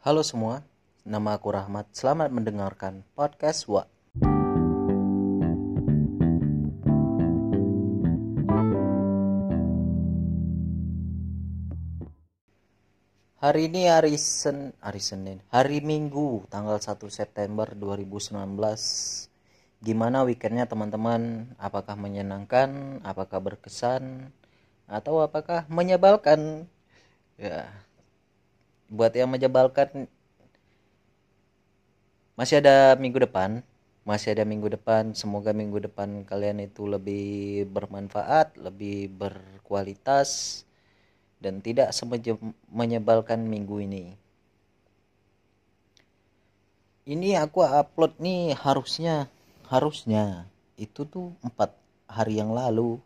Halo semua, nama aku Rahmat. Selamat mendengarkan podcast Wa. Hari ini hari Sen hari Senin, hari Minggu, tanggal 1 September 2019. Gimana weekendnya teman-teman? Apakah menyenangkan? Apakah berkesan? Atau apakah menyebalkan? Ya, buat yang menyebalkan masih ada minggu depan masih ada minggu depan. Semoga minggu depan kalian itu lebih bermanfaat lebih berkualitas dan tidak menyebalkan minggu ini. Ini aku upload nih harusnya harusnya itu tuh empat hari yang lalu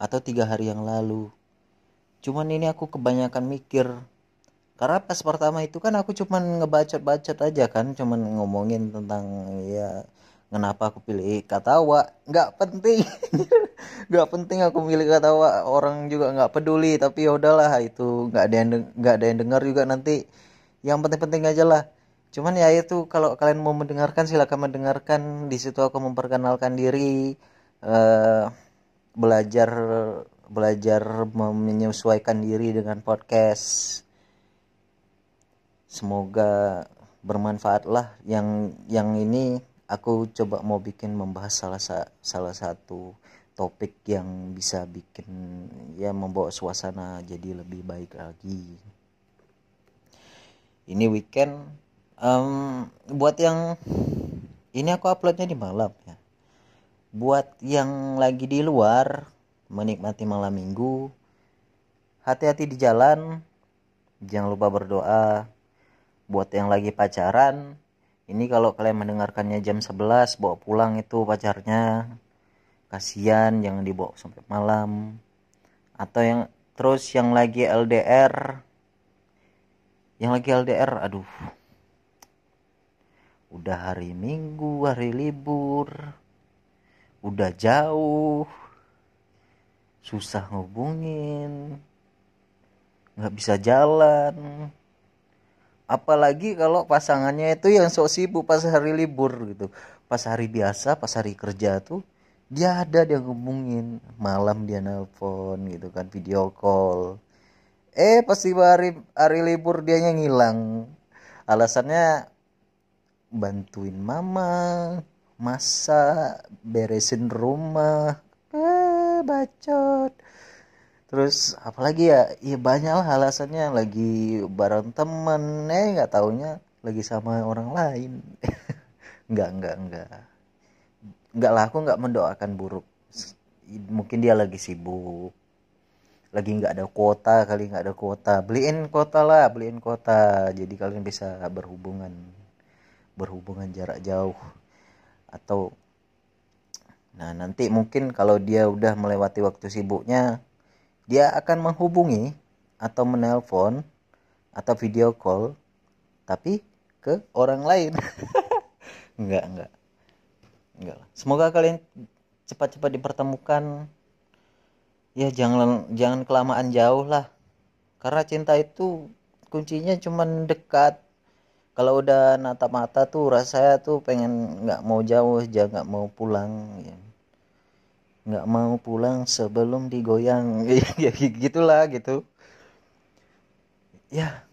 atau tiga hari yang lalu. Cuman ini aku kebanyakan mikir karena pas pertama itu kan aku cuman ngebacot-bacot aja kan cuman ngomongin tentang ya kenapa aku pilih katawa. Nggak penting. Nggak penting aku pilih katawa. Orang juga nggak peduli tapi ya udahlah itu nggak ada yang nggak ada yang dengar juga nanti. Yang penting-penting aja lah. Cuman ya itu kalau kalian mau mendengarkan silakan mendengarkan. Di situ aku memperkenalkan diri uh, belajar belajar menyesuaikan diri dengan podcast semoga bermanfaat lah yang yang ini. Aku coba mau bikin membahas salah salah satu topik yang bisa bikin ya membawa suasana jadi lebih baik lagi. Ini weekend um, buat yang ini aku uploadnya di malam ya. Buat yang lagi di luar menikmati malam minggu hati-hati di jalan jangan lupa berdoa buat yang lagi pacaran ini kalau kalian mendengarkannya jam 11 bawa pulang itu pacarnya. Kasihan jangan dibawa sampai malam. Atau yang terus yang lagi LDR yang lagi LDR aduh. Udah hari minggu hari libur. Udah jauh. Susah ngubungin. Nggak bisa jalan apalagi kalau pasangannya itu yang sok sibuk pas hari libur gitu. Pas hari biasa pas hari kerja tuh dia ada dia ngomongin malam dia nelpon gitu kan video call. Eh pasti hari hari libur dia ngilang. Alasannya bantuin mama masa beresin rumah. Eh bacot terus apalagi ya? Ya banyak lah alasannya. Lagi bareng temen eh nggak taunya lagi sama orang lain. Nggak nggak nggak. Nggak lah aku nggak mendoakan buruk. Mungkin dia lagi sibuk. Lagi nggak ada kuota kali nggak ada kuota. Beliin kuota lah beliin kuota. Jadi kalian bisa berhubungan berhubungan jarak jauh. Atau nah nanti mungkin kalau dia udah melewati waktu sibuknya dia akan menghubungi atau menelpon atau video call tapi ke orang lain. Enggak enggak. Enggak semoga kalian cepat-cepat dipertemukan. Ya jangan jangan kelamaan jauh lah. Karena cinta itu kuncinya cuman dekat. Kalau udah natap mata tuh rasanya tuh pengen nggak mau jauh aja nggak mau pulang ya nggak mau pulang sebelum digoyang. Ya gitulah gitu. Ya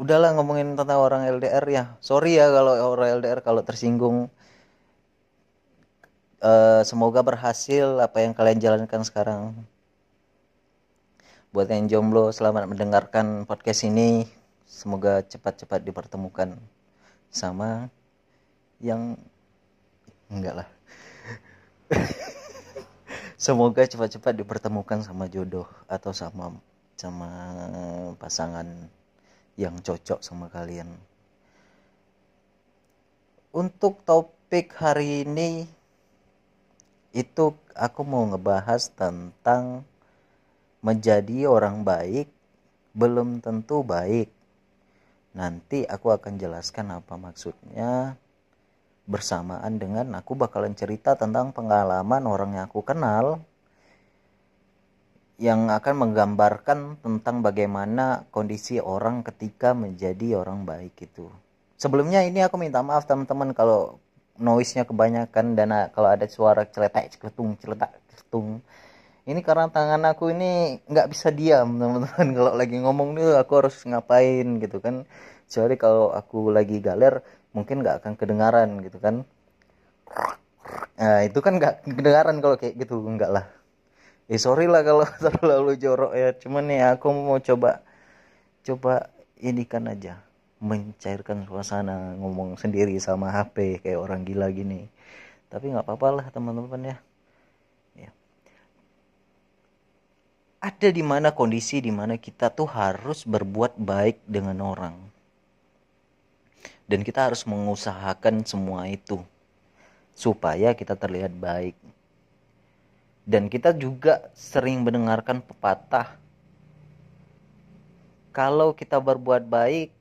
udahlah ngomongin tentang orang LDR ya. Sorry ya kalau orang LDR kalau tersinggung. Uh, semoga berhasil apa yang kalian jalankan sekarang. Buat yang jomblo selamat mendengarkan podcast ini. Semoga cepat-cepat dipertemukan sama yang enggak lah semoga cepat-cepat dipertemukan sama jodoh atau sama sama pasangan yang cocok sama kalian. Untuk topik hari ini itu aku mau ngebahas tentang menjadi orang baik belum tentu baik. Nanti aku akan jelaskan apa maksudnya bersamaan dengan aku bakalan cerita tentang pengalaman orang yang aku kenal yang akan menggambarkan tentang bagaimana kondisi orang ketika menjadi orang baik itu. Sebelumnya ini aku minta maaf teman-teman kalau noise-nya kebanyakan dan kalau ada suara celetak celetung celetak celetung. Ini karena tangan aku ini nggak bisa diam teman-teman kalau lagi ngomong nih aku harus ngapain gitu kan. Jadi kalau aku lagi galer mungkin nggak akan kedengaran gitu kan. Nah itu kan nggak kedengaran kalau kayak gitu enggak lah. Eh sorry lah kalau terlalu jorok ya cuman ya aku mau coba coba ini kan aja mencairkan suasana ngomong sendiri sama HP kayak orang gila gini. Tapi nggak apa-apa lah teman-teman ya. Ya. Ada di mana kondisi di mana kita tuh harus berbuat baik dengan orang dan kita harus mengusahakan semua itu supaya kita terlihat baik dan kita juga sering mendengarkan pepatah kalau kita berbuat baik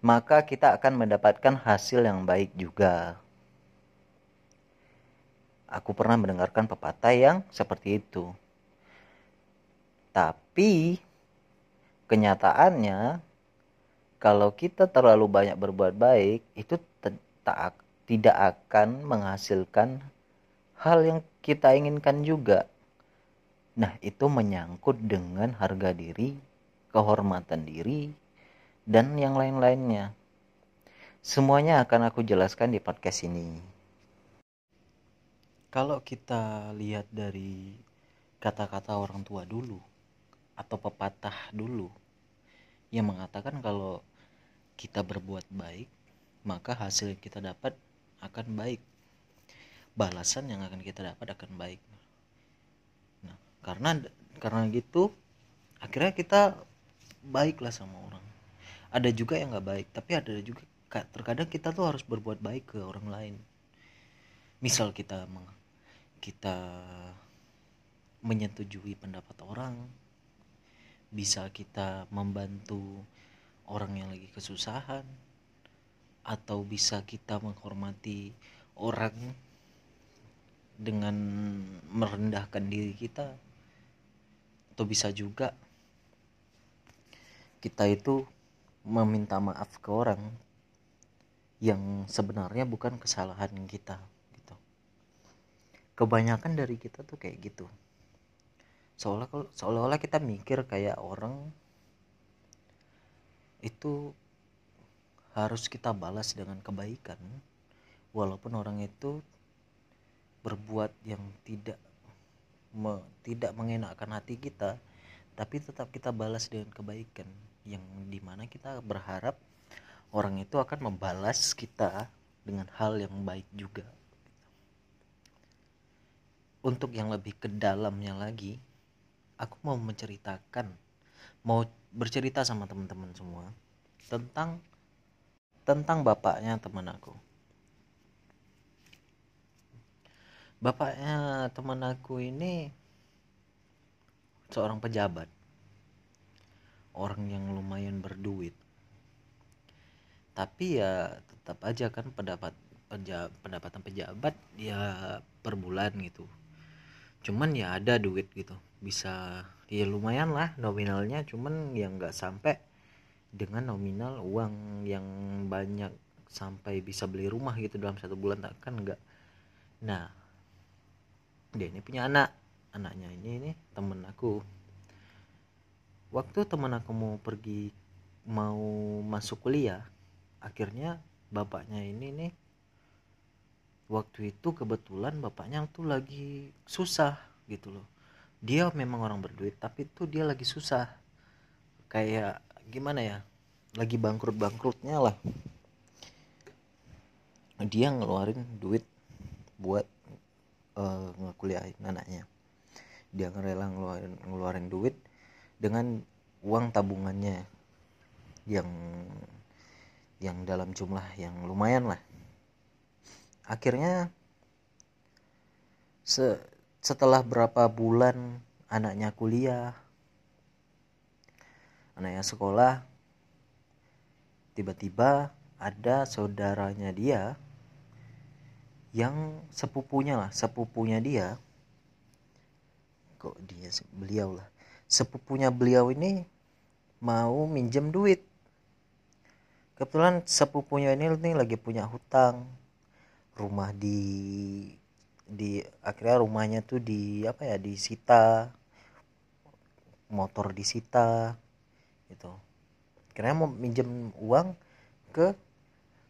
maka kita akan mendapatkan hasil yang baik juga. Aku pernah mendengarkan pepatah yang seperti itu. Tapi kenyataannya kalau kita terlalu banyak berbuat baik itu tak tidak akan menghasilkan hal yang kita inginkan juga. Nah, itu menyangkut dengan harga diri, kehormatan diri, dan yang lain-lainnya. Semuanya akan aku jelaskan di podcast ini. Kalau kita lihat dari kata-kata orang tua dulu atau pepatah dulu yang mengatakan kalau kita berbuat baik, maka hasil yang kita dapat akan baik. Balasan yang akan kita dapat akan baik. Nah karena karena gitu akhirnya kita baiklah sama orang. Ada juga yang nggak baik tapi ada juga terkadang kita tuh harus berbuat baik ke orang lain. Misal kita kita menyetujui pendapat orang bisa kita membantu orang yang lagi kesusahan atau bisa kita menghormati orang dengan merendahkan diri kita atau bisa juga kita itu meminta maaf ke orang yang sebenarnya bukan kesalahan kita gitu. Kebanyakan dari kita tuh kayak gitu. Seolah seolah-olah kita mikir kayak orang itu harus kita balas dengan kebaikan. Walaupun orang itu berbuat yang tidak me, tidak mengenakkan hati kita tapi tetap kita balas dengan kebaikan. Yang di mana kita berharap orang itu akan membalas kita dengan hal yang baik juga. Untuk yang lebih ke dalamnya lagi aku mau menceritakan mau bercerita sama teman-teman semua tentang tentang bapaknya teman aku. Bapaknya teman aku ini seorang pejabat. Orang yang lumayan berduit. Tapi ya tetap aja kan pendapat pendapatan pejabat ya per bulan gitu. Cuman ya ada duit gitu. Bisa ya lumayan lah nominalnya cuman ya nggak sampai dengan nominal uang yang banyak sampai bisa beli rumah gitu dalam satu bulan tak kan nggak. Nah dia ini punya anak. Anaknya ini ini temen aku. Waktu temen aku mau pergi mau masuk kuliah akhirnya bapaknya ini nih waktu itu kebetulan bapaknya tuh lagi susah gitu loh dia memang orang berduit tapi tuh dia lagi susah. Kayak gimana ya lagi bangkrut bangkrutnya lah. Dia ngeluarin duit buat uh, ngekuliahin anaknya. Dia ngerela ngeluarin ngeluarin duit dengan uang tabungannya yang yang dalam jumlah yang lumayan lah. Akhirnya se setelah berapa bulan anaknya kuliah anaknya sekolah tiba-tiba ada saudaranya dia yang sepupunya lah sepupunya dia. Kok dia beliau lah. Sepupunya beliau ini mau minjem duit. Kebetulan sepupunya ini nih lagi punya hutang. Rumah di di akhirnya rumahnya tuh di apa ya disita motor disita gitu. Karena mau minjem uang ke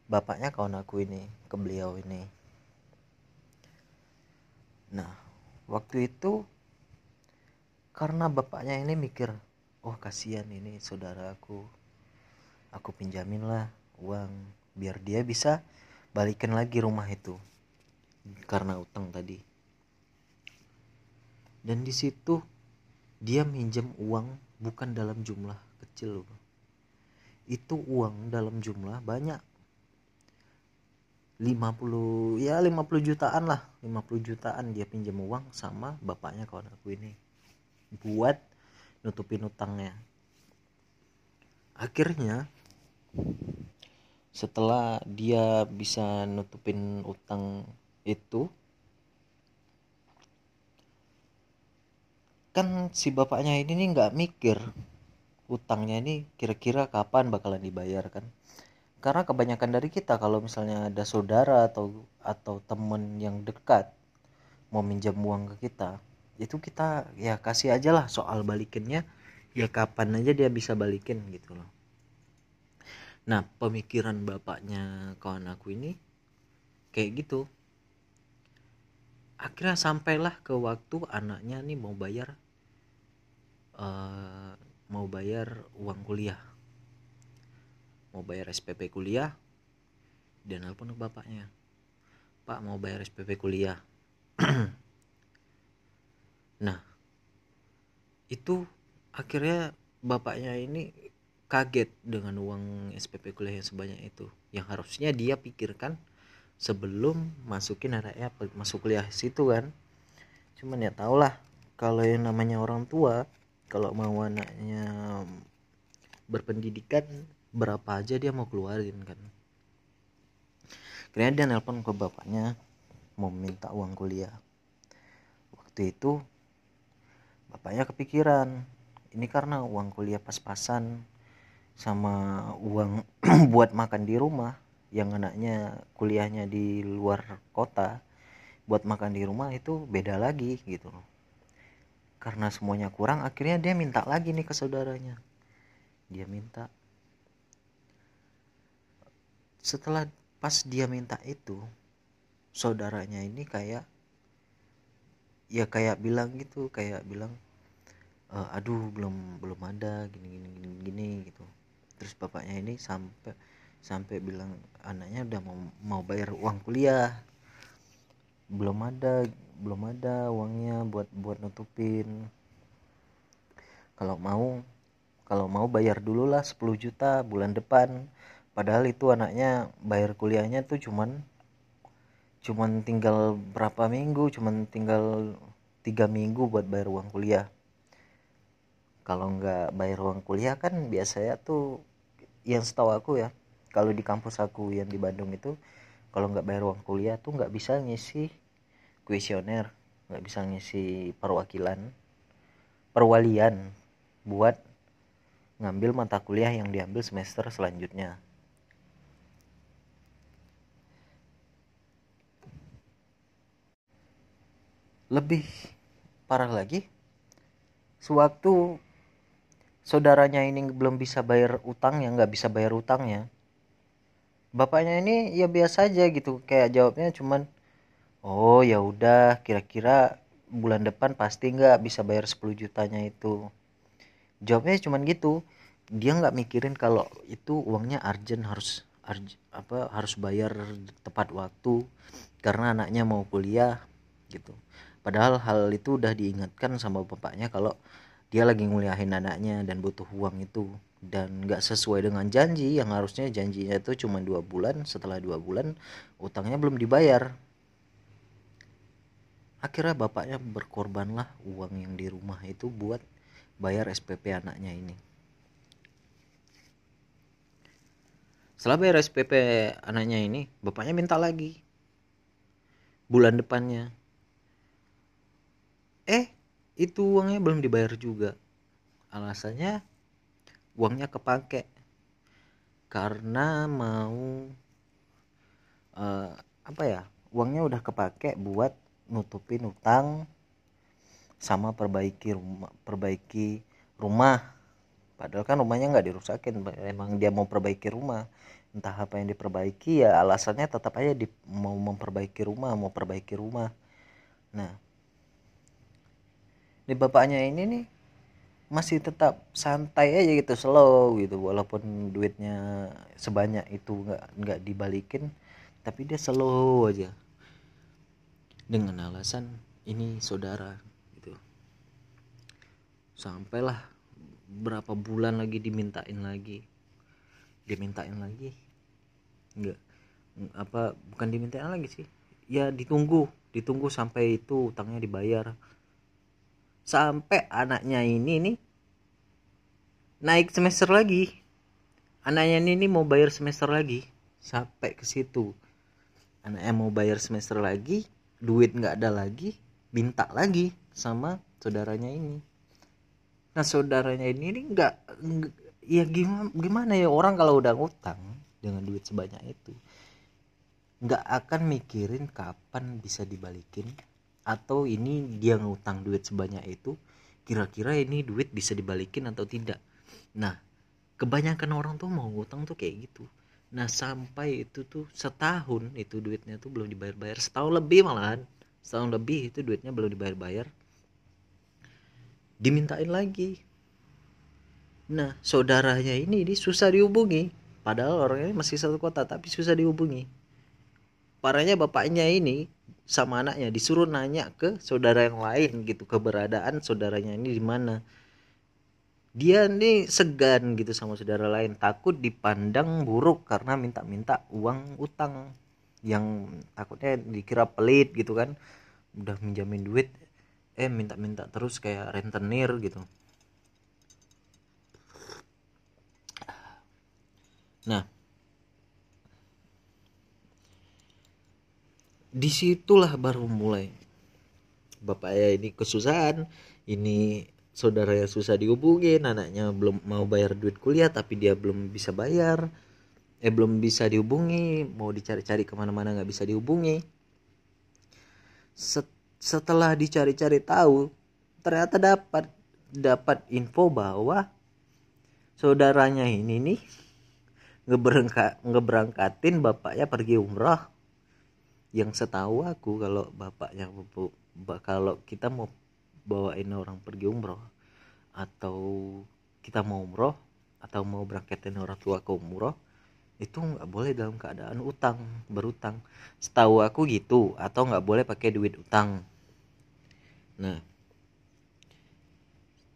bapaknya kawan aku ini ke beliau ini. Nah waktu itu karena bapaknya ini mikir oh kasihan ini saudara aku. Aku pinjamin lah uang biar dia bisa balikin lagi rumah itu karena utang tadi. Dan di situ dia minjem uang bukan dalam jumlah kecil loh itu uang dalam jumlah banyak. 50 ya 50 jutaan lah. 50 jutaan dia pinjam uang sama bapaknya kawan aku ini. Buat nutupin utangnya. Akhirnya setelah dia bisa nutupin utang itu kan si bapaknya ini nih nggak mikir utangnya ini kira-kira kapan bakalan dibayar kan? Karena kebanyakan dari kita kalau misalnya ada saudara atau atau temen yang dekat mau minjam uang ke kita itu kita ya kasih aja lah soal balikinnya ya kapan aja dia bisa balikin gitu loh. Nah pemikiran bapaknya kawan aku ini kayak gitu akhirnya sampailah ke waktu anaknya nih mau bayar uh, mau bayar uang kuliah. Mau bayar SPP kuliah dan nelpon ke bapaknya. Pak mau bayar SPP kuliah. Nah itu akhirnya bapaknya ini kaget dengan uang SPP kuliah yang sebanyak itu. Yang harusnya dia pikirkan sebelum masukin anaknya masuk kuliah situ kan. Cuman ya tau lah kalau yang namanya orang tua kalau mau anaknya berpendidikan berapa aja dia mau keluarin kan. Kemudian dia nelpon ke bapaknya mau minta uang kuliah. Waktu itu bapaknya kepikiran ini karena uang kuliah pas-pasan sama uang buat makan di rumah yang anaknya kuliahnya di luar kota buat makan di rumah itu beda lagi gitu loh. Karena semuanya kurang akhirnya dia minta lagi nih ke saudaranya. Dia minta. Setelah pas dia minta itu saudaranya ini kayak ya kayak bilang gitu kayak bilang e, aduh belum belum ada gini gini gini gini gitu. Terus bapaknya ini sampai sampai bilang anaknya udah mau mau bayar uang kuliah. Belum ada belum ada uangnya buat buat nutupin. Kalau mau kalau mau bayar dulu lah 10 juta bulan depan. Padahal itu anaknya bayar kuliahnya tuh cuman cuman tinggal berapa minggu cuman tinggal tiga minggu buat bayar uang kuliah. Kalau nggak bayar uang kuliah kan biasanya tuh yang setahu aku ya kalau di kampus aku yang di Bandung itu kalau nggak bayar uang kuliah tuh nggak bisa ngisi kuesioner nggak bisa ngisi perwakilan perwalian buat ngambil mata kuliah yang diambil semester selanjutnya. Lebih parah lagi sewaktu saudaranya ini belum bisa bayar utang ya nggak bisa bayar utangnya bapaknya ini ya biasa aja gitu kayak jawabnya cuman oh ya udah kira-kira bulan depan pasti nggak bisa bayar 10 jutanya itu. Jawabnya cuman gitu. Dia nggak mikirin kalau itu uangnya urgent harus arj, apa harus bayar tepat waktu karena anaknya mau kuliah gitu. Padahal hal itu udah diingatkan sama bapaknya kalau dia lagi nguliahin anaknya dan butuh uang itu dan nggak sesuai dengan janji yang harusnya janjinya itu cuma dua bulan setelah dua bulan utangnya belum dibayar. Akhirnya bapaknya berkorbanlah uang yang di rumah itu buat bayar SPP anaknya ini. Setelah bayar SPP anaknya ini bapaknya minta lagi. Bulan depannya. Eh itu uangnya belum dibayar juga. Alasannya uangnya kepake. Karena mau uh, apa ya uangnya udah kepake buat nutupin utang sama perbaiki rumah perbaiki rumah. Padahal kan rumahnya nggak dirusakin emang dia mau perbaiki rumah. Entah apa yang diperbaiki ya alasannya tetap aja di, mau memperbaiki rumah mau perbaiki rumah. Nah di bapaknya ini nih masih tetap santai aja gitu slow gitu. Walaupun duitnya sebanyak itu nggak nggak dibalikin tapi dia slow aja. Dengan alasan ini saudara gitu. Sampailah berapa bulan lagi dimintain lagi. Dimintain lagi? Nggak. Apa bukan dimintain lagi sih? Ya ditunggu. Ditunggu sampai itu utangnya dibayar sampai anaknya ini nih naik semester lagi. Anaknya ini, ini mau bayar semester lagi. Sampai ke situ. Anaknya mau bayar semester lagi duit nggak ada lagi minta lagi sama saudaranya ini. Nah saudaranya ini ini nggak ya gimana gimana ya orang kalau udah ngutang dengan duit sebanyak itu? Nggak akan mikirin kapan bisa dibalikin atau ini dia ngutang duit sebanyak itu kira-kira ini duit bisa dibalikin atau tidak? Nah kebanyakan orang tuh mau ngutang tuh kayak gitu. Nah sampai itu tuh setahun itu duitnya tuh belum dibayar-bayar. Setahun lebih malahan setahun lebih itu duitnya belum dibayar-bayar. Dimintain lagi. Nah saudaranya ini, ini susah dihubungi. Padahal orangnya masih satu kota tapi susah dihubungi. Parahnya bapaknya ini sama anaknya disuruh nanya ke saudara yang lain gitu keberadaan saudaranya ini di mana. Dia ini segan gitu sama saudara lain takut dipandang buruk karena minta-minta uang utang yang takutnya dikira pelit gitu kan udah minjamin duit eh minta-minta terus kayak rentenir gitu. Nah di situlah baru mulai. Bapak ya ini kesusahan ini saudara yang susah dihubungin anaknya belum mau bayar duit kuliah tapi dia belum bisa bayar. Eh belum bisa dihubungi mau dicari-cari ke mana-mana nggak bisa dihubungi. Set, setelah dicari-cari tahu ternyata dapat dapat info bahwa saudaranya ini nih ngeberangkat ngeberangkatin bapaknya pergi umroh yang setahu aku kalau bapaknya kalau kita mau bawain orang pergi umroh atau kita mau umroh atau mau berangkatin orang tua ke umroh itu nggak boleh dalam keadaan utang berutang. Setahu aku gitu atau nggak boleh pakai duit utang. Nah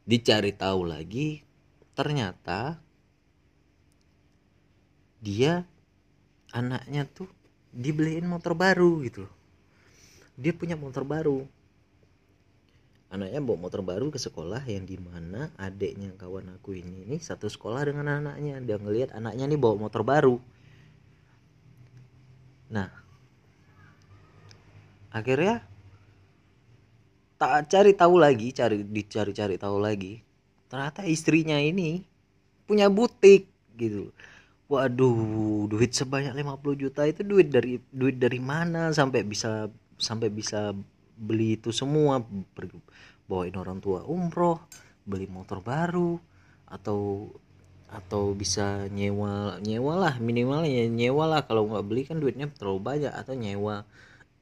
dicari tahu lagi ternyata dia anaknya tuh dibeliin motor baru gitu loh. Dia punya motor baru. Anaknya bawa motor baru ke sekolah yang di mana adiknya kawan aku ini ini satu sekolah dengan anaknya. Dia ngelihat anaknya nih bawa motor baru. Nah akhirnya tak cari tahu lagi cari dicari-cari tahu lagi. Ternyata istrinya ini punya butik gitu waduh duit sebanyak 50 juta itu duit dari duit dari mana? Sampai bisa sampai bisa beli itu semua. Bawain orang tua umroh beli motor baru atau atau bisa nyewa nyewa lah. Minimal ya nyewa lah. Kalau nggak beli kan duitnya terlalu banyak. Atau nyewa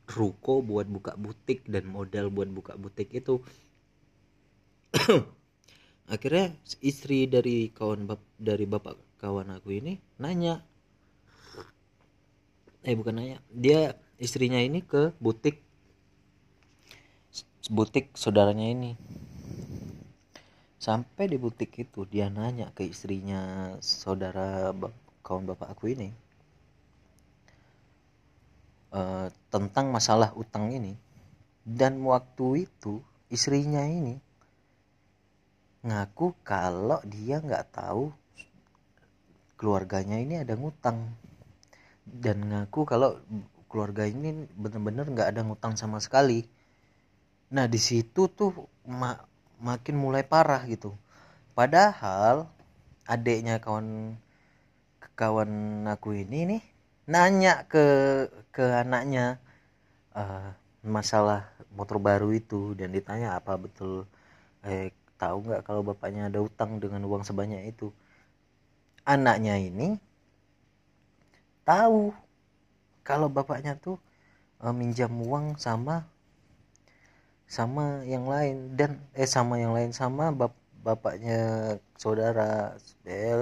ruko buat buka butik dan modal buat buka butik itu. Akhirnya istri dari kawan bap, dari bapak kawan aku ini nanya. Eh bukan nanya. Dia istrinya ini ke butik. Butik saudaranya ini. Sampai di butik itu dia nanya ke istrinya saudara kawan bapak aku ini uh, tentang masalah utang ini. Dan waktu itu istrinya ini ngaku kalau dia nggak tahu keluarganya ini ada ngutang. Dan ngaku kalau keluarga ini bener-bener nggak ada ngutang sama sekali. Nah di situ tuh ma makin mulai parah gitu. Padahal adiknya kawan kawan aku ini nih nanya ke ke anaknya uh, masalah motor baru itu. Dan ditanya apa betul? Eh tahu nggak kalau bapaknya ada utang dengan uang sebanyak itu anaknya ini tahu kalau bapaknya tuh uh, minjam uang sama sama yang lain dan eh sama yang lain sama bap bapaknya saudara eh,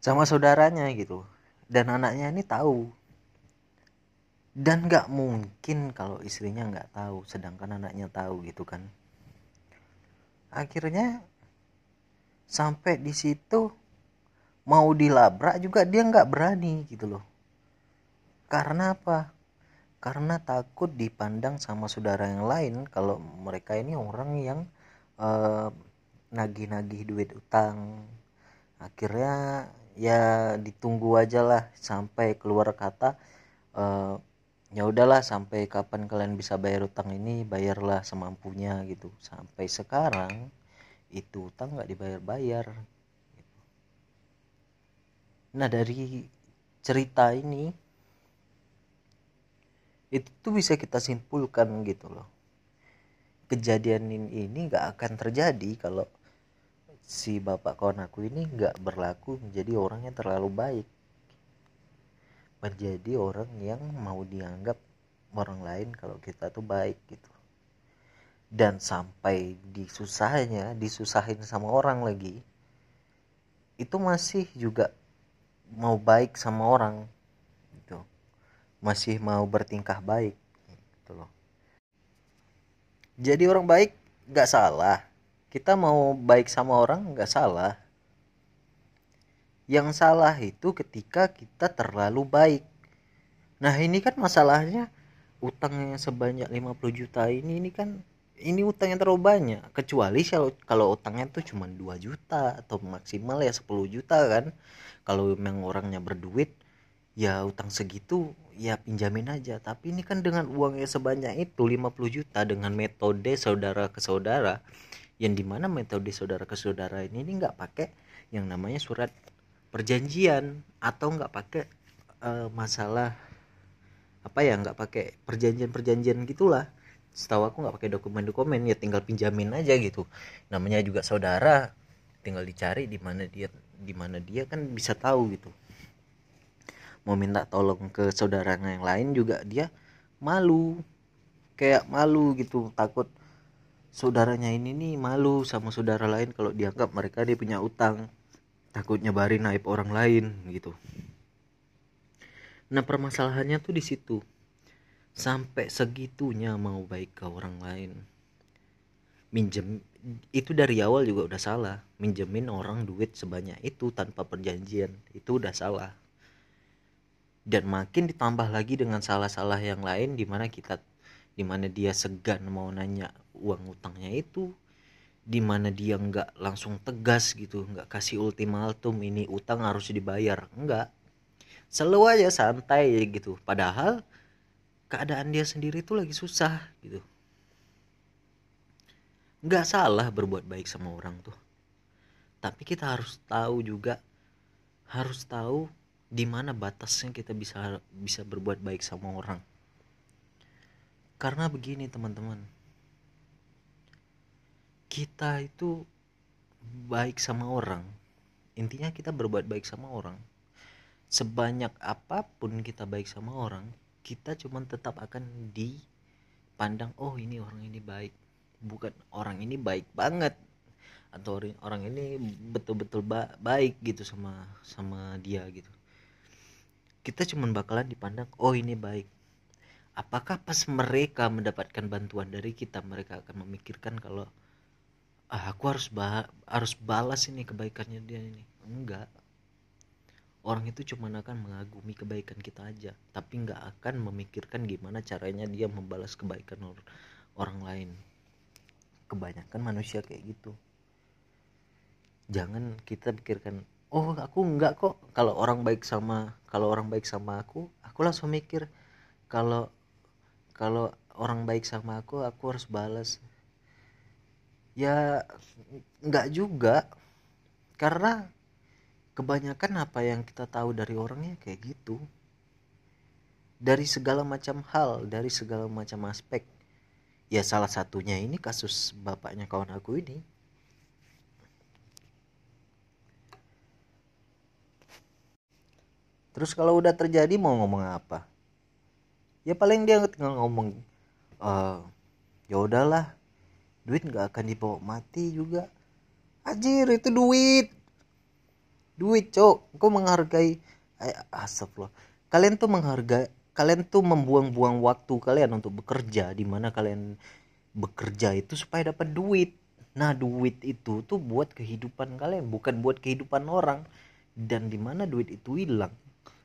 sama saudaranya gitu. Dan anaknya ini tahu. Dan nggak mungkin kalau istrinya nggak tahu sedangkan anaknya tahu gitu kan. Akhirnya sampai di situ mau dilabrak juga dia nggak berani gitu loh. Karena apa? Karena takut dipandang sama saudara yang lain kalau mereka ini orang yang uh, nagih-nagih duit utang. Akhirnya ya ditunggu aja lah sampai keluar kata uh, ya udahlah sampai kapan kalian bisa bayar utang ini bayarlah semampunya gitu. Sampai sekarang itu utang nggak dibayar-bayar. Nah dari cerita ini itu tuh bisa kita simpulkan gitu loh. Kejadian ini nggak akan terjadi kalau si bapak kawan aku ini nggak berlaku menjadi orang yang terlalu baik. Menjadi orang yang mau dianggap orang lain kalau kita tuh baik gitu dan sampai disusahnya disusahin sama orang lagi itu masih juga mau baik sama orang gitu. Masih mau bertingkah baik gitu loh. Jadi orang baik nggak salah. Kita mau baik sama orang nggak salah. Yang salah itu ketika kita terlalu baik. Nah ini kan masalahnya utangnya sebanyak 50 juta ini ini kan ini utangnya terlalu banyak. Kecuali kalau kalau utangnya tuh cuma 2 juta atau maksimal ya 10 juta kan. Kalau memang orangnya berduit ya utang segitu ya pinjamin aja. Tapi ini kan dengan uangnya sebanyak itu 50 juta dengan metode saudara ke saudara yang di mana metode saudara ke saudara ini ini nggak pakai yang namanya surat perjanjian atau nggak pakai uh, masalah apa ya nggak pakai perjanjian-perjanjian gitulah setahu aku nggak pakai dokumen-dokumen ya tinggal pinjamin aja gitu. Namanya juga saudara tinggal dicari di mana dia di mana dia kan bisa tahu gitu. Mau minta tolong ke saudara yang lain juga dia malu kayak malu gitu takut saudaranya ini nih malu sama saudara lain kalau dianggap mereka dia punya utang takutnya bari naib orang lain gitu. Nah permasalahannya tuh di situ sampai segitunya mau baik ke orang lain. Minjem itu dari awal juga udah salah. Minjemin orang duit sebanyak itu tanpa perjanjian itu udah salah. Dan makin ditambah lagi dengan salah-salah yang lain di mana kita di mana dia segan mau nanya uang utangnya itu di mana dia nggak langsung tegas gitu nggak kasih ultimatum ini utang harus dibayar. Enggak selalu aja santai gitu. Padahal keadaan dia sendiri tuh lagi susah gitu. Nggak salah berbuat baik sama orang tuh. Tapi kita harus tahu juga harus tahu di mana batasnya kita bisa bisa berbuat baik sama orang. Karena begini teman-teman. Kita itu baik sama orang intinya kita berbuat baik sama orang. Sebanyak apa pun kita baik sama orang kita cuman tetap akan dipandang oh ini orang ini baik. Bukan orang ini baik banget. Atau orang ini betul-betul ba baik gitu sama sama dia gitu. Kita cuman bakalan dipandang oh ini baik. Apakah pas mereka mendapatkan bantuan dari kita mereka akan memikirkan kalau ah aku harus ba harus balas ini kebaikannya dia ini? Enggak orang itu cuma akan mengagumi kebaikan kita aja tapi nggak akan memikirkan gimana caranya dia membalas kebaikan or orang lain. Kebanyakan manusia kayak gitu. Jangan kita pikirkan oh aku nggak kok. Kalau orang baik sama kalau orang baik sama aku aku langsung mikir kalau kalau orang baik sama aku aku harus balas. Ya nggak juga. Karena kebanyakan apa yang kita tahu dari orangnya kayak gitu. Dari segala macam hal dari segala macam aspek. Ya salah satunya ini kasus bapaknya kawan aku ini. Terus kalau udah terjadi mau ngomong apa? Ya paling dia tinggal ngomong uh, ya udahlah duit nggak akan dibawa mati juga. Anjir itu duit duit cok kau menghargai. Eh, asap loh. Kalian tuh menghargai kalian tuh membuang-buang waktu kalian untuk bekerja di mana kalian bekerja itu supaya dapat duit. Nah duit itu tuh buat kehidupan kalian bukan buat kehidupan orang. Dan di mana duit itu hilang.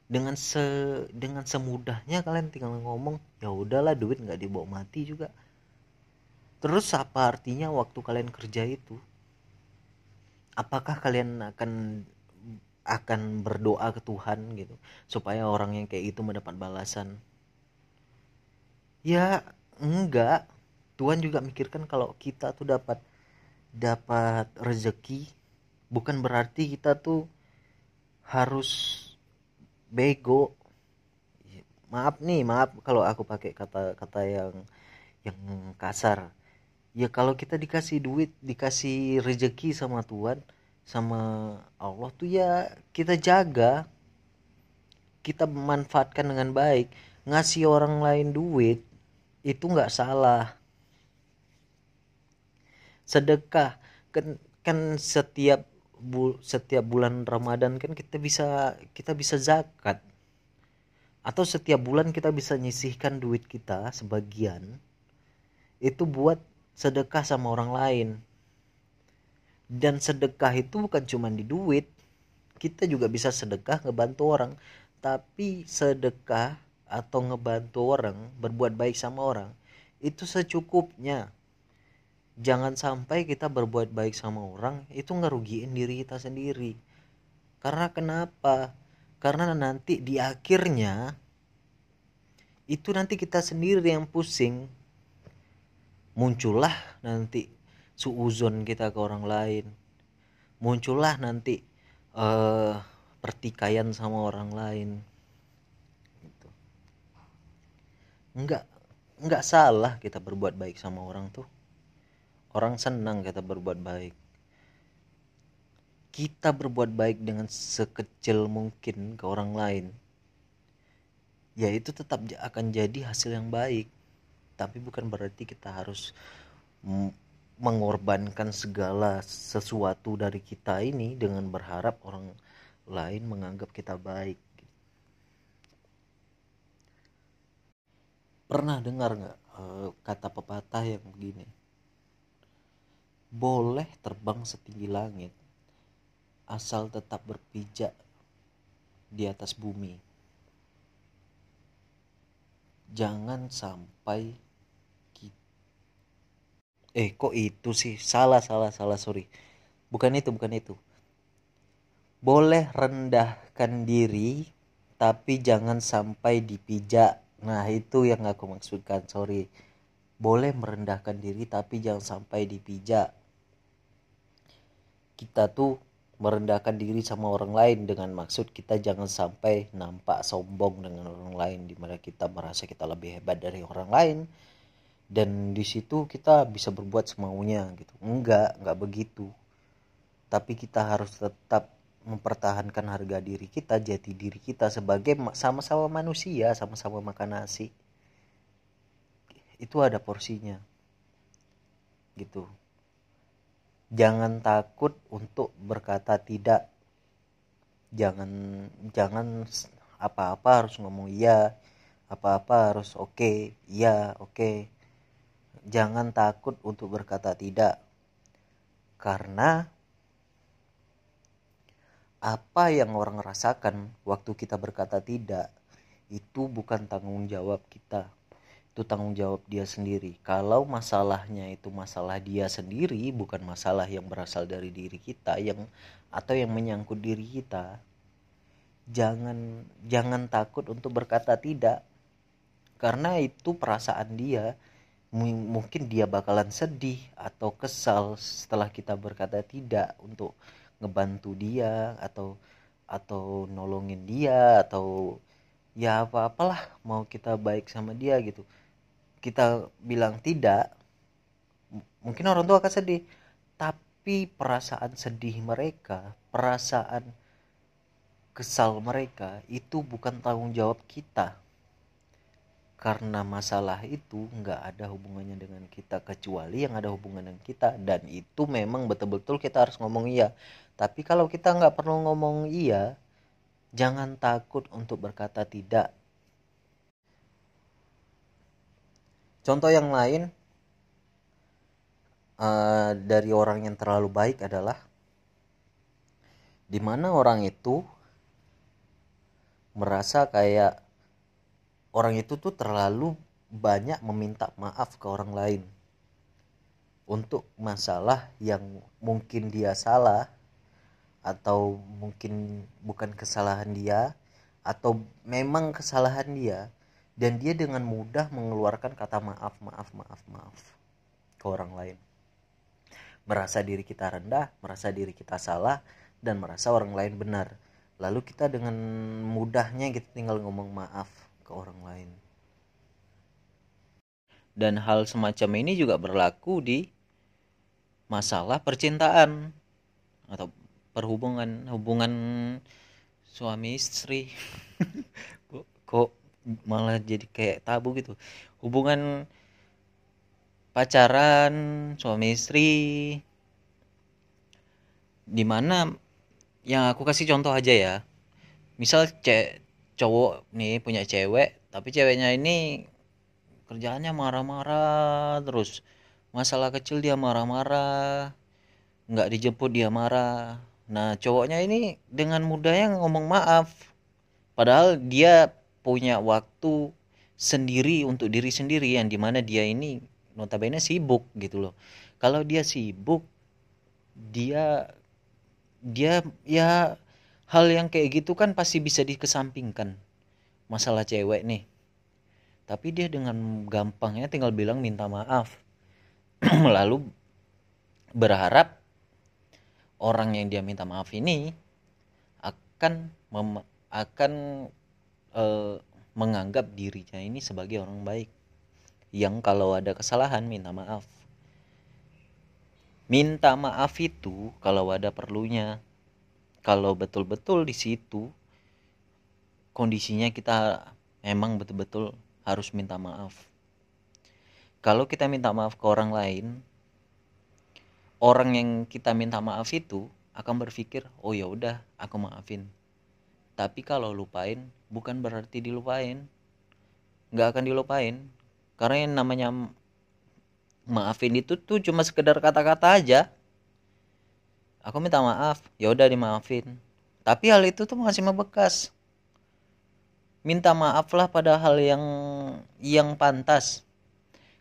Dengan se dengan semudahnya kalian tinggal ngomong ya udahlah duit nggak dibawa mati juga. Terus apa artinya waktu kalian kerja itu? Apakah kalian akan akan berdoa ke Tuhan gitu supaya orang yang kayak itu mendapat balasan. Ya enggak. Tuhan juga mikirkan kalau kita tuh dapat dapat rezeki bukan berarti kita tuh harus bego. Maaf nih maaf kalau aku pakai kata-kata yang yang kasar. Ya kalau kita dikasih duit dikasih rezeki sama Tuhan sama Allah tuh ya kita jaga kita memanfaatkan dengan baik. Ngasih orang lain duit itu nggak salah. Sedekah kan kan setiap bu, setiap bulan Ramadan kan kita bisa kita bisa zakat. Atau setiap bulan kita bisa nyisihkan duit kita sebagian itu buat sedekah sama orang lain dan sedekah itu bukan cuma di duit. Kita juga bisa sedekah ngebantu orang. Tapi sedekah atau ngebantu orang berbuat baik sama orang itu secukupnya. Jangan sampai kita berbuat baik sama orang itu ngerugiin diri kita sendiri. Karena kenapa? Karena nanti di akhirnya itu nanti kita sendiri yang pusing. Muncullah nanti suuzon kita ke orang lain. Muncullah nanti uh, pertikaian sama orang lain. Gitu. enggak enggak salah kita berbuat baik sama orang tuh. Orang senang kita berbuat baik. Kita berbuat baik dengan sekecil mungkin ke orang lain ya itu tetap akan jadi hasil yang baik. Tapi bukan berarti kita harus mengorbankan segala sesuatu dari kita ini dengan berharap orang lain menganggap kita baik pernah dengar nggak uh, kata pepatah yang begini boleh terbang setinggi langit asal tetap berpijak di atas bumi. Jangan sampai eh kok itu sih? Salah salah salah sorry. Bukan itu bukan itu. Boleh rendahkan diri tapi jangan sampai dipijak. Nah itu yang aku maksudkan sorry. Boleh merendahkan diri tapi jangan sampai dipijak. Kita tuh merendahkan diri sama orang lain dengan maksud kita jangan sampai nampak sombong dengan orang lain di mana kita merasa kita lebih hebat dari orang lain dan di situ kita bisa berbuat semaunya gitu. Enggak enggak begitu. Tapi kita harus tetap mempertahankan harga diri kita jati diri kita sebagai sama-sama manusia sama-sama makan nasi. Itu ada porsinya. Gitu. Jangan takut untuk berkata tidak. Jangan jangan apa-apa harus ngomong iya apa-apa harus oke okay, iya oke. okay. Jangan takut untuk berkata tidak karena apa yang orang rasakan waktu kita berkata tidak itu bukan tanggung jawab kita itu tanggung jawab dia sendiri. Kalau masalahnya itu masalah dia sendiri, bukan masalah yang berasal dari diri kita yang atau yang menyangkut diri kita, jangan jangan takut untuk berkata tidak. Karena itu perasaan dia. Mungkin dia bakalan sedih atau kesal setelah kita berkata tidak untuk ngebantu dia atau atau nolongin dia atau ya apa apalah mau kita baik sama dia gitu. Kita bilang tidak mungkin orang tua akan sedih. Tapi perasaan sedih mereka perasaan kesal mereka itu bukan tanggung jawab kita karena masalah itu nggak ada hubungannya dengan kita kecuali yang ada hubungan dengan kita. Dan itu memang betul-betul kita harus ngomong iya. Tapi kalau kita nggak perlu ngomong iya jangan takut untuk berkata tidak. Contoh yang lain uh, dari orang yang terlalu baik adalah di mana orang itu merasa kayak orang itu tuh terlalu banyak meminta maaf ke orang lain untuk masalah yang mungkin dia salah atau mungkin bukan kesalahan dia atau memang kesalahan dia dan dia dengan mudah mengeluarkan kata maaf maaf maaf maaf ke orang lain. Merasa diri kita rendah merasa diri kita salah dan merasa orang lain benar. Lalu kita dengan mudahnya kita tinggal ngomong maaf ke orang lain. Dan hal semacam ini juga berlaku di masalah percintaan atau perhubungan hubungan suami istri. kok, kok malah jadi kayak tabu gitu. Hubungan pacaran suami istri di mana yang aku kasih contoh aja ya misal cek cowok nih punya cewek tapi ceweknya ini kerjaannya marah-marah terus. Masalah kecil dia marah-marah nggak dijemput dia marah. Nah cowoknya ini dengan mudahnya ngomong maaf. Padahal dia punya waktu sendiri untuk diri sendiri yang di mana dia ini notabene sibuk gitu loh. Kalau dia sibuk dia dia ya hal yang kayak gitu kan pasti bisa dikesampingkan. Masalah cewek nih. Tapi dia dengan gampangnya tinggal bilang minta maaf. Lalu berharap orang yang dia minta maaf ini akan mem akan e, menganggap dirinya ini sebagai orang baik. Yang kalau ada kesalahan minta maaf. Minta maaf itu kalau ada perlunya kalau betul-betul di situ kondisinya kita memang betul-betul harus minta maaf. Kalau kita minta maaf ke orang lain, orang yang kita minta maaf itu akan berpikir, "Oh ya udah, aku maafin." Tapi kalau lupain bukan berarti dilupain. Nggak akan dilupain. Karena yang namanya maafin itu tuh cuma sekedar kata-kata aja aku minta maaf. Ya udah dimaafin. Tapi hal itu tuh masih membekas. Minta maaflah pada hal yang yang pantas.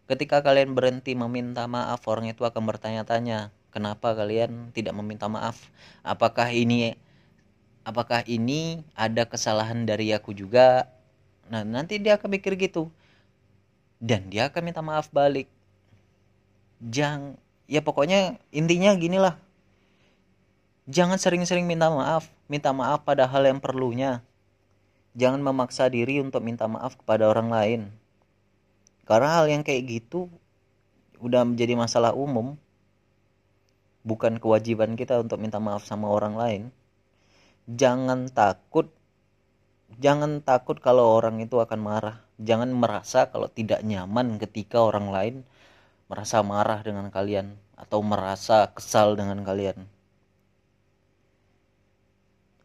Ketika kalian berhenti meminta maaf orang itu akan bertanya-tanya kenapa kalian tidak meminta maaf? Apakah ini apakah ini ada kesalahan dari aku juga? Nah nanti dia akan mikir gitu. Dan dia akan minta maaf balik. Jangan ya pokoknya intinya gini lah Jangan sering-sering minta maaf, minta maaf pada hal yang perlunya. Jangan memaksa diri untuk minta maaf kepada orang lain. Karena hal yang kayak gitu udah menjadi masalah umum. Bukan kewajiban kita untuk minta maaf sama orang lain. Jangan takut jangan takut kalau orang itu akan marah. Jangan merasa kalau tidak nyaman ketika orang lain merasa marah dengan kalian atau merasa kesal dengan kalian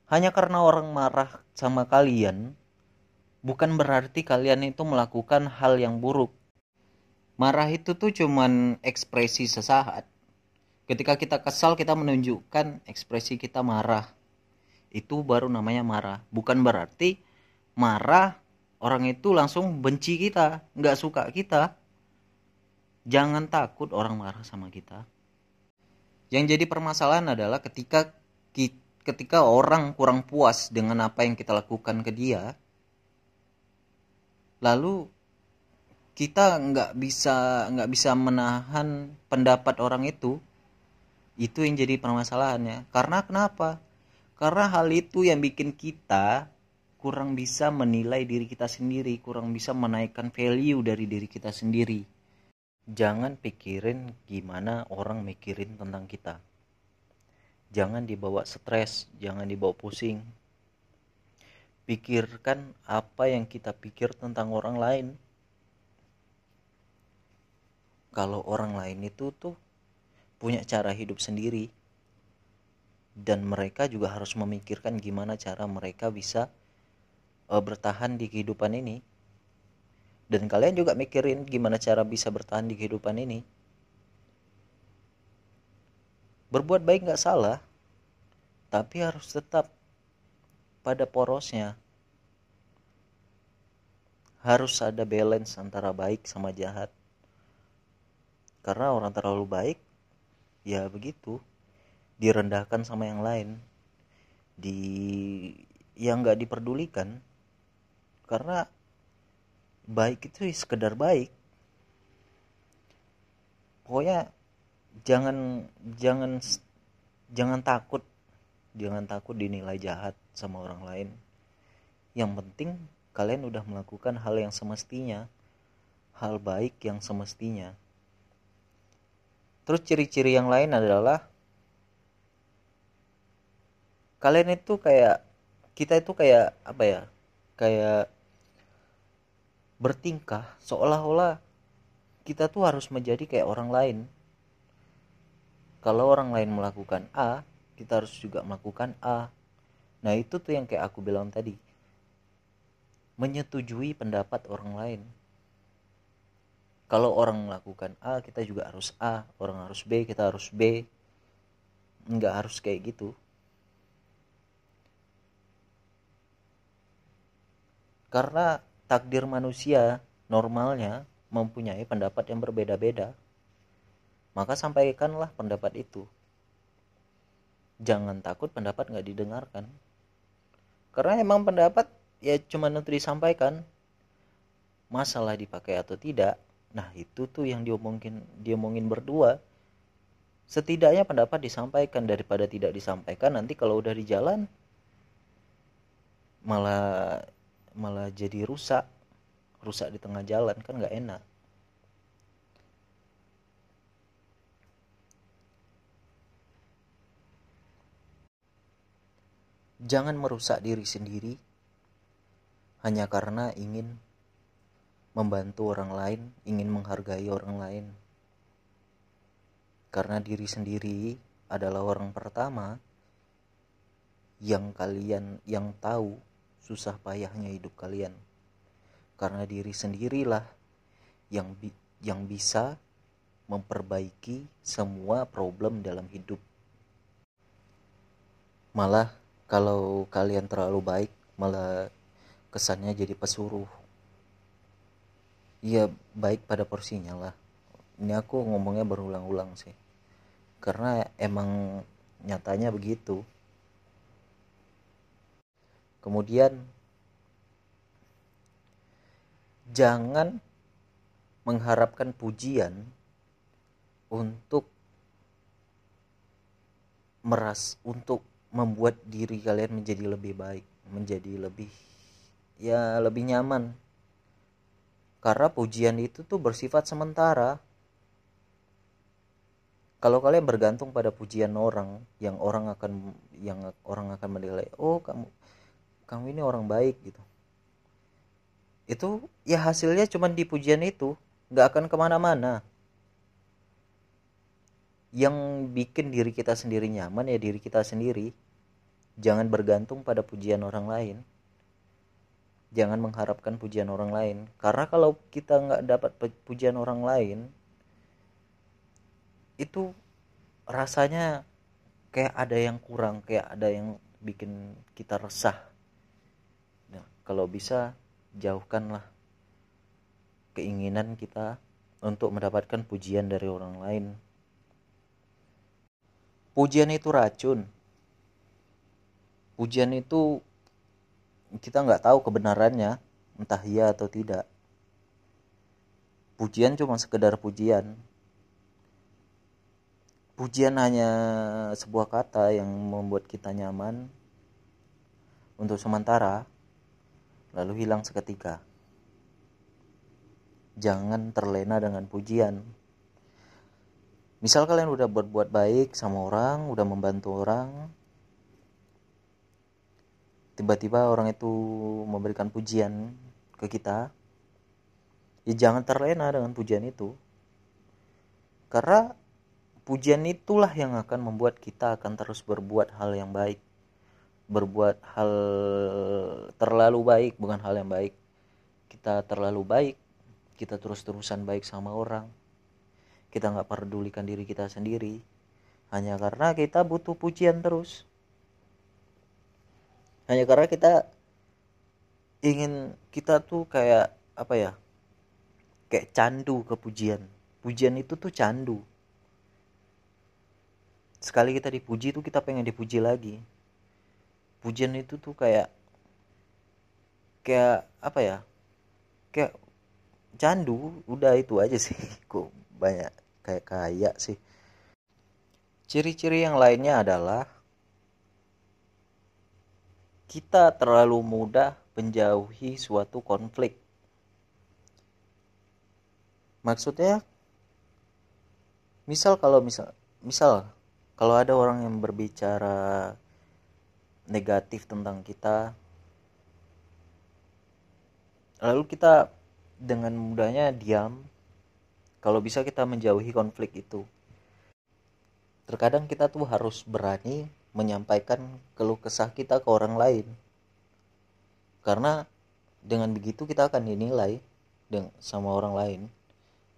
hanya karena orang marah sama kalian, bukan berarti kalian itu melakukan hal yang buruk. Marah itu tuh cuman ekspresi sesaat. Ketika kita kesal, kita menunjukkan ekspresi kita marah. Itu baru namanya marah. Bukan berarti marah orang itu langsung benci kita, nggak suka kita. Jangan takut orang marah sama kita. Yang jadi permasalahan adalah ketika kita ketika orang kurang puas dengan apa yang kita lakukan ke dia lalu kita nggak bisa nggak bisa menahan pendapat orang itu itu yang jadi permasalahannya. Karena kenapa? Karena hal itu yang bikin kita kurang bisa menilai diri kita sendiri kurang bisa menaikkan value dari diri kita sendiri. Jangan pikirin gimana orang mikirin tentang kita jangan dibawa stres jangan dibawa pusing. Pikirkan apa yang kita pikir tentang orang lain. Kalau orang lain itu tuh punya cara hidup sendiri dan mereka juga harus memikirkan gimana cara mereka bisa uh, bertahan di kehidupan ini. Dan kalian juga mikirin gimana cara bisa bertahan di kehidupan ini berbuat baik nggak salah tapi harus tetap pada porosnya. Harus ada balance antara baik sama jahat. Karena orang terlalu baik ya begitu. Direndahkan sama yang lain. Di yang nggak diperdulikan. Karena baik itu sekedar baik. Pokoknya jangan jangan jangan takut. Jangan takut dinilai jahat sama orang lain. Yang penting kalian udah melakukan hal yang semestinya hal baik yang semestinya. Terus ciri-ciri yang lain adalah kalian itu kayak kita itu kayak apa ya kayak bertingkah seolah-olah kita tuh harus menjadi kayak orang lain kalau orang lain melakukan A kita harus juga melakukan A. Nah itu tuh yang kayak aku bilang tadi. Menyetujui pendapat orang lain. Kalau orang melakukan A kita juga harus A. Orang harus B kita harus B. Nggak harus kayak gitu. Karena takdir manusia normalnya mempunyai pendapat yang berbeda-beda maka sampaikanlah pendapat itu. Jangan takut pendapat nggak didengarkan. Karena emang pendapat ya cuma nanti disampaikan. Masalah dipakai atau tidak nah itu tuh yang diomongin diomongin berdua. Setidaknya pendapat disampaikan daripada tidak disampaikan nanti kalau udah di jalan malah malah jadi rusak. Rusak di tengah jalan kan nggak enak Jangan merusak diri sendiri hanya karena ingin membantu orang lain, ingin menghargai orang lain. Karena diri sendiri adalah orang pertama yang kalian yang tahu susah payahnya hidup kalian. Karena diri sendirilah yang bi yang bisa memperbaiki semua problem dalam hidup. Malah kalau kalian terlalu baik malah kesannya jadi pesuruh. Iya baik pada porsinya lah. Ini aku ngomongnya berulang-ulang sih. Karena emang nyatanya begitu. Kemudian jangan mengharapkan pujian untuk meras untuk membuat diri kalian menjadi lebih baik menjadi lebih ya lebih nyaman. Karena pujian itu tuh bersifat sementara. Kalau kalian bergantung pada pujian orang yang orang akan yang orang akan menilai oh kamu kamu ini orang baik gitu. Itu ya hasilnya cuma di pujian itu nggak akan ke mana-mana yang bikin diri kita sendiri nyaman ya diri kita sendiri. Jangan bergantung pada pujian orang lain. Jangan mengharapkan pujian orang lain. Karena kalau kita nggak dapat pujian orang lain itu rasanya kayak ada yang kurang kayak ada yang bikin kita resah. Nah, kalau bisa jauhkanlah keinginan kita untuk mendapatkan pujian dari orang lain pujian itu racun. Pujian itu kita nggak tahu kebenarannya entah iya atau tidak. Pujian cuma sekedar pujian. Pujian hanya sebuah kata yang membuat kita nyaman. Untuk sementara lalu hilang seketika. Jangan terlena dengan pujian misal kalian udah berbuat baik sama orang udah membantu orang tiba-tiba orang itu memberikan pujian ke kita ya jangan terlena dengan pujian itu. Karena pujian itulah yang akan membuat kita akan terus berbuat hal yang baik. Berbuat hal terlalu baik bukan hal yang baik. Kita terlalu baik kita terus-terusan baik sama orang kita nggak pedulikan diri kita sendiri. Hanya karena kita butuh pujian terus. Hanya karena kita ingin kita tuh kayak apa ya kayak candu ke pujian. Pujian itu tuh candu. Sekali kita dipuji tuh kita pengen dipuji lagi. Pujian itu tuh kayak kayak apa ya kayak candu. Udah itu aja sih. Kok banyak kayak kayak sih ciri-ciri yang lainnya adalah kita terlalu mudah menjauhi suatu konflik. Maksudnya, misal kalau misal, misal kalau ada orang yang berbicara negatif tentang kita, lalu kita dengan mudahnya diam. Kalau bisa kita menjauhi konflik itu. Terkadang kita tuh harus berani menyampaikan keluh kesah kita ke orang lain. Karena dengan begitu kita akan dinilai dengan sama orang lain.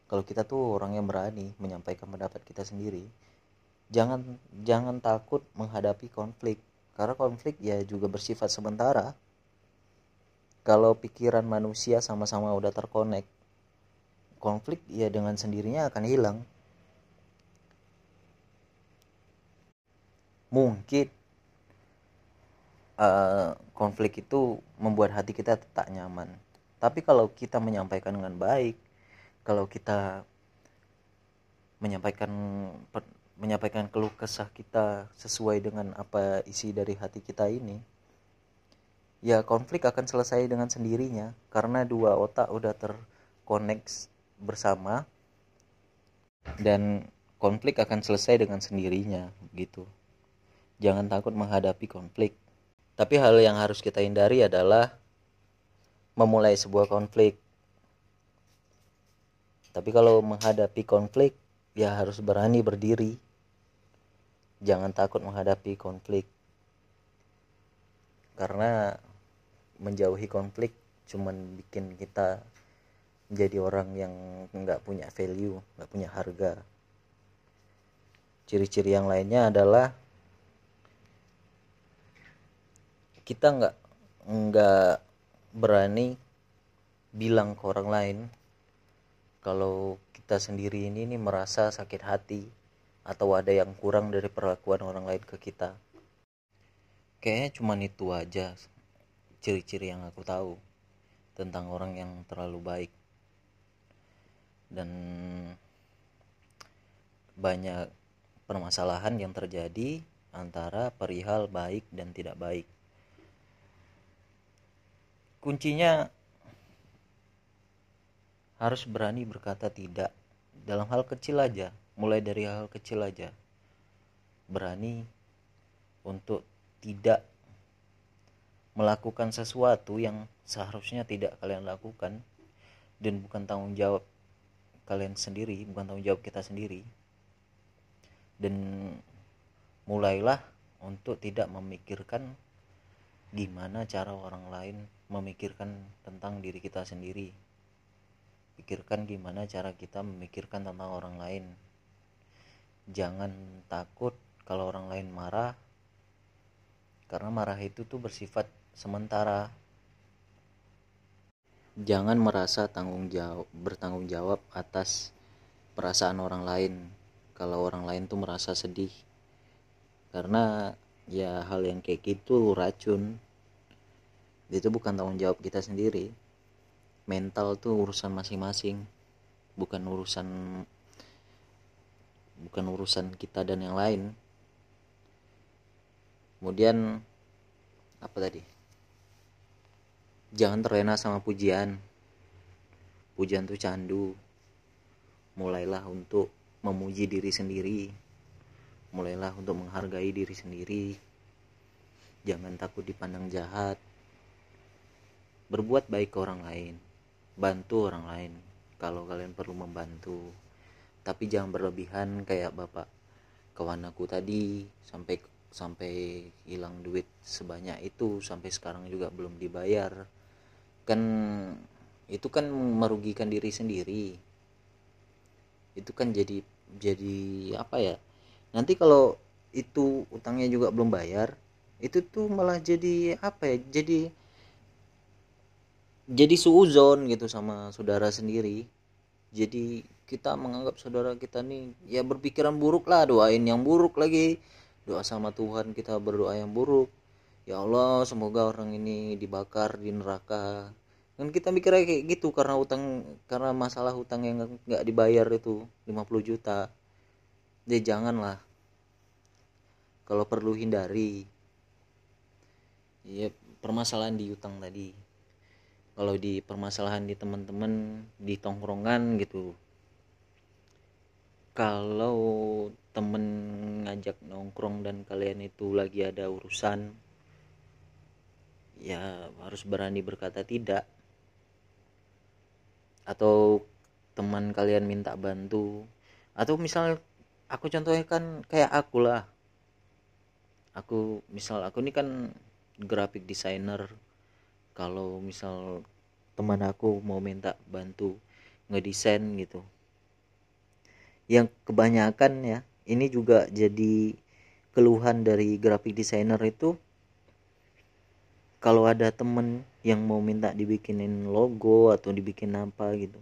Kalau kita tuh orang yang berani menyampaikan pendapat kita sendiri jangan jangan takut menghadapi konflik. Karena konflik ya juga bersifat sementara. Kalau pikiran manusia sama-sama udah terkonek konflik ya dengan sendirinya akan hilang. Mungkin uh, konflik itu membuat hati kita tak nyaman. Tapi kalau kita menyampaikan dengan baik kalau kita menyampaikan menyampaikan keluh kesah kita sesuai dengan apa isi dari hati kita ini ya konflik akan selesai dengan sendirinya. Karena dua otak udah terkoneksi bersama dan konflik akan selesai dengan sendirinya gitu jangan takut menghadapi konflik. Tapi hal yang harus kita hindari adalah memulai sebuah konflik. Tapi kalau menghadapi konflik, ya harus berani berdiri. Jangan takut menghadapi konflik. Karena menjauhi konflik cuman bikin kita menjadi orang yang nggak punya value, nggak punya harga. Ciri-ciri yang lainnya adalah kita nggak nggak berani bilang ke orang lain kalau kita sendiri ini nih merasa sakit hati atau ada yang kurang dari perlakuan orang lain ke kita kayaknya cuman itu aja ciri-ciri yang aku tahu tentang orang yang terlalu baik dan banyak permasalahan yang terjadi antara perihal baik dan tidak baik. Kuncinya harus berani berkata tidak. Dalam hal kecil aja mulai dari hal kecil aja. Berani untuk tidak melakukan sesuatu yang seharusnya tidak kalian lakukan dan bukan tanggung jawab kalian sendiri bukan tanggung jawab kita sendiri. Dan mulailah untuk tidak memikirkan gimana cara orang lain memikirkan tentang diri kita sendiri. Pikirkan gimana cara kita memikirkan tentang orang lain. Jangan takut kalau orang lain marah karena marah itu tuh bersifat sementara jangan merasa tanggung jawab bertanggung jawab atas perasaan orang lain. Kalau orang lain tuh merasa sedih. Karena ya hal yang kayak gitu racun itu bukan tanggung jawab kita sendiri. Mental tuh urusan masing-masing. Bukan urusan bukan urusan kita dan yang lain. Kemudian apa tadi jangan terlena sama pujian. Pujian tuh candu. Mulailah untuk memuji diri sendiri. Mulailah untuk menghargai diri sendiri. Jangan takut dipandang jahat. Berbuat baik ke orang lain. Bantu orang lain kalau kalian perlu membantu. Tapi jangan berlebihan kayak bapak kawan aku tadi. Sampai sampai hilang duit sebanyak itu. Sampai sekarang juga belum dibayar kan itu kan merugikan diri sendiri. Itu kan jadi jadi apa ya? Nanti kalau itu utangnya juga belum bayar itu tuh malah jadi apa ya? Jadi jadi suuzon gitu sama saudara sendiri. Jadi kita menganggap saudara kita nih ya berpikiran buruk lah doain yang buruk lagi. Doa sama Tuhan kita berdoa yang buruk ya Allah semoga orang ini dibakar di neraka. Kan kita mikirnya kayak gitu karena utang karena masalah hutang yang nggak dibayar itu 50 juta. Ya janganlah. Kalau perlu hindari. Ya permasalahan di utang tadi. Kalau di permasalahan di teman-teman di tongkrongan gitu. Kalau temen ngajak nongkrong dan kalian itu lagi ada urusan ya harus berani berkata tidak. Atau teman kalian minta bantu. Atau misal aku contohnya kan kayak aku lah. Aku misal aku ini kan graphic designer. Kalau misal teman aku mau minta bantu ngedesain gitu. Yang kebanyakan ya ini juga jadi keluhan dari graphic designer itu kalau ada temen yang mau minta dibikinin logo atau dibikin apa gitu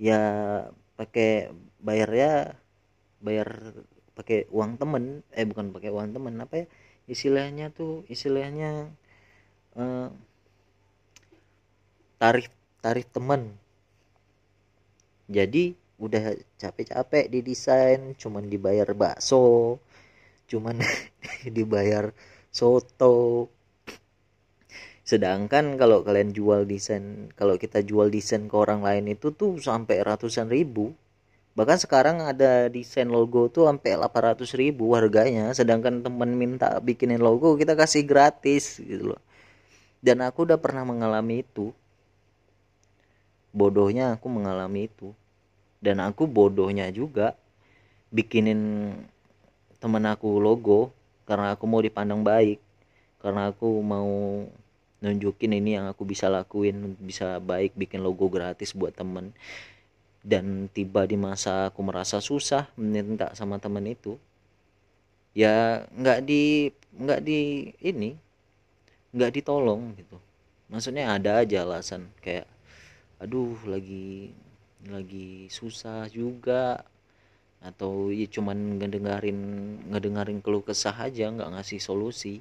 ya pakai bayar ya bayar pakai uang temen eh bukan pakai uang temen apa ya istilahnya tuh istilahnya eh, tarif tarif temen. Jadi udah capek-capek di desain cuman dibayar bakso cuman dibayar soto sedangkan kalau kalian jual desain kalau kita jual desain ke orang lain itu tuh sampai ratusan ribu. Bahkan sekarang ada desain logo tuh sampai 800 ribu harganya. Sedangkan temen minta bikinin logo kita kasih gratis gitu loh. Dan aku udah pernah mengalami itu. Bodohnya aku mengalami itu. Dan aku bodohnya juga bikinin temen aku logo karena aku mau dipandang baik. Karena aku mau nunjukin ini yang aku bisa lakuin bisa baik bikin logo gratis buat temen. Dan tiba di masa aku merasa susah minta sama temen itu ya nggak di nggak di ini nggak ditolong gitu. Maksudnya ada aja alasan kayak aduh lagi lagi susah juga. Atau ya cuman ngedengarin ngedengarin keluh kesah aja nggak ngasih solusi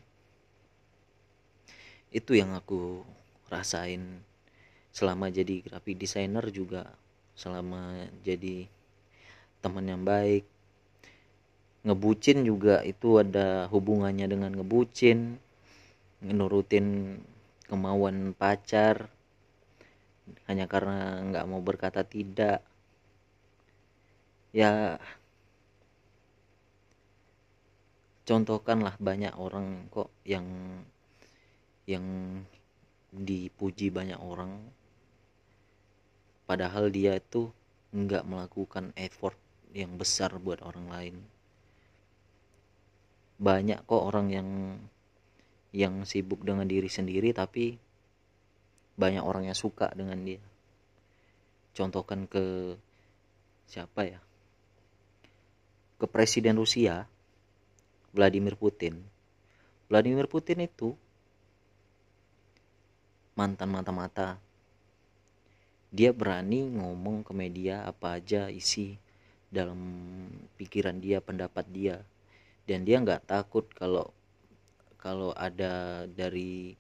itu yang aku rasain selama jadi graphic designer juga selama jadi teman yang baik. Ngebucin juga itu ada hubungannya dengan ngebucin nurutin kemauan pacar hanya karena nggak mau berkata tidak. Ya contohkanlah banyak orang kok yang yang dipuji banyak orang padahal dia itu nggak melakukan effort yang besar buat orang lain. Banyak kok orang yang yang sibuk dengan diri sendiri tapi banyak orang yang suka dengan dia. Contohkan ke siapa ya? Ke presiden Rusia Vladimir Putin. Vladimir Putin itu mantan mata-mata. Dia berani ngomong ke media apa aja isi dalam pikiran dia pendapat dia. Dan dia nggak takut kalau kalau ada dari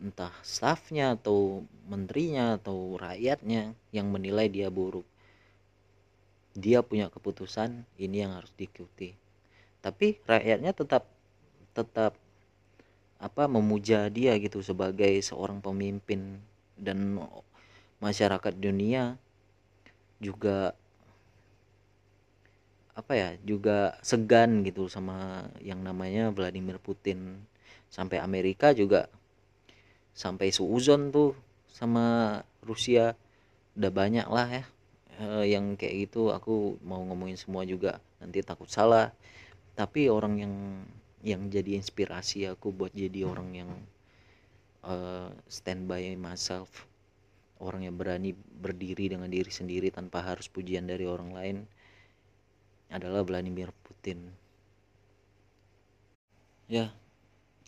entah staffnya atau menterinya atau rakyatnya yang menilai dia buruk. Dia punya keputusan ini yang harus diikuti. Tapi rakyatnya tetap tetap apa memuja dia gitu sebagai seorang pemimpin. Dan masyarakat dunia juga apa ya juga segan gitu sama yang namanya Vladimir Putin. Sampai Amerika juga sampai suuzon tuh sama Rusia udah banyak lah ya eh, yang kayak gitu. Aku mau ngomongin semua juga nanti takut salah. Tapi orang yang yang jadi inspirasi aku buat jadi orang yang uh, stand by myself. Orang yang berani berdiri dengan diri sendiri tanpa harus pujian dari orang lain adalah Vladimir Putin. Ya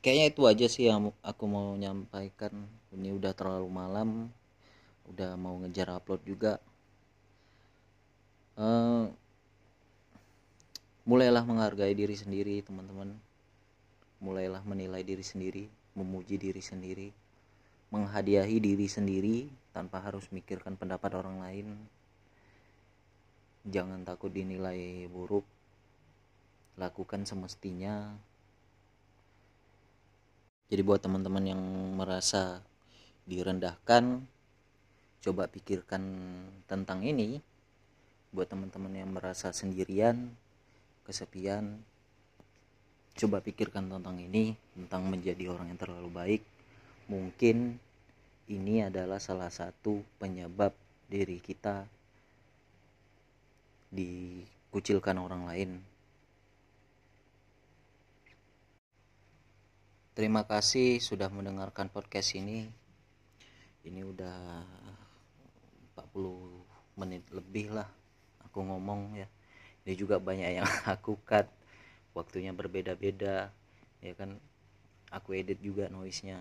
kayaknya itu aja sih yang aku mau nyampaikan. Ini udah terlalu malam udah mau ngejar upload juga. Uh, mulailah menghargai diri sendiri teman-teman mulailah menilai diri sendiri memuji diri sendiri menghadiahi diri sendiri tanpa harus mikirkan pendapat orang lain. Jangan takut dinilai buruk lakukan semestinya. Jadi buat teman-teman yang merasa direndahkan coba pikirkan tentang ini. Buat teman-teman yang merasa sendirian kesepian coba pikirkan tentang ini tentang menjadi orang yang terlalu baik. Mungkin ini adalah salah satu penyebab diri kita dikucilkan orang lain. Terima kasih sudah mendengarkan podcast ini. Ini udah 40 menit lebih lah aku ngomong ya. Ini juga banyak yang aku cut waktunya berbeda-beda ya kan? Aku edit juga noise nya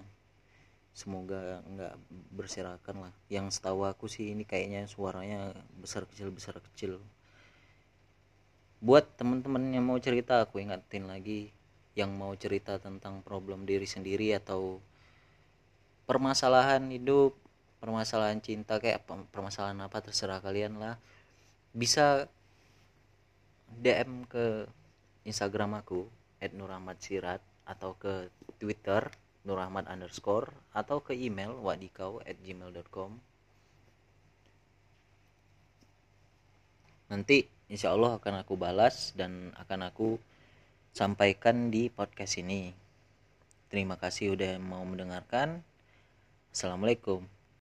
semoga nggak berserakan lah. Yang setahu aku sih ini kayaknya suaranya besar kecil besar kecil. Buat teman-teman yang mau cerita aku ingatin lagi yang mau cerita tentang problem diri sendiri atau permasalahan hidup permasalahan cinta kayak permasalahan apa terserah kalian lah. Bisa DM ke Instagram aku @nurahmadsirat atau ke Twitter nurahmad underscore atau ke email wadikau at gmail.com nanti insya Allah akan aku balas dan akan aku sampaikan di podcast ini. Terima kasih udah mau mendengarkan. Assalamualaikum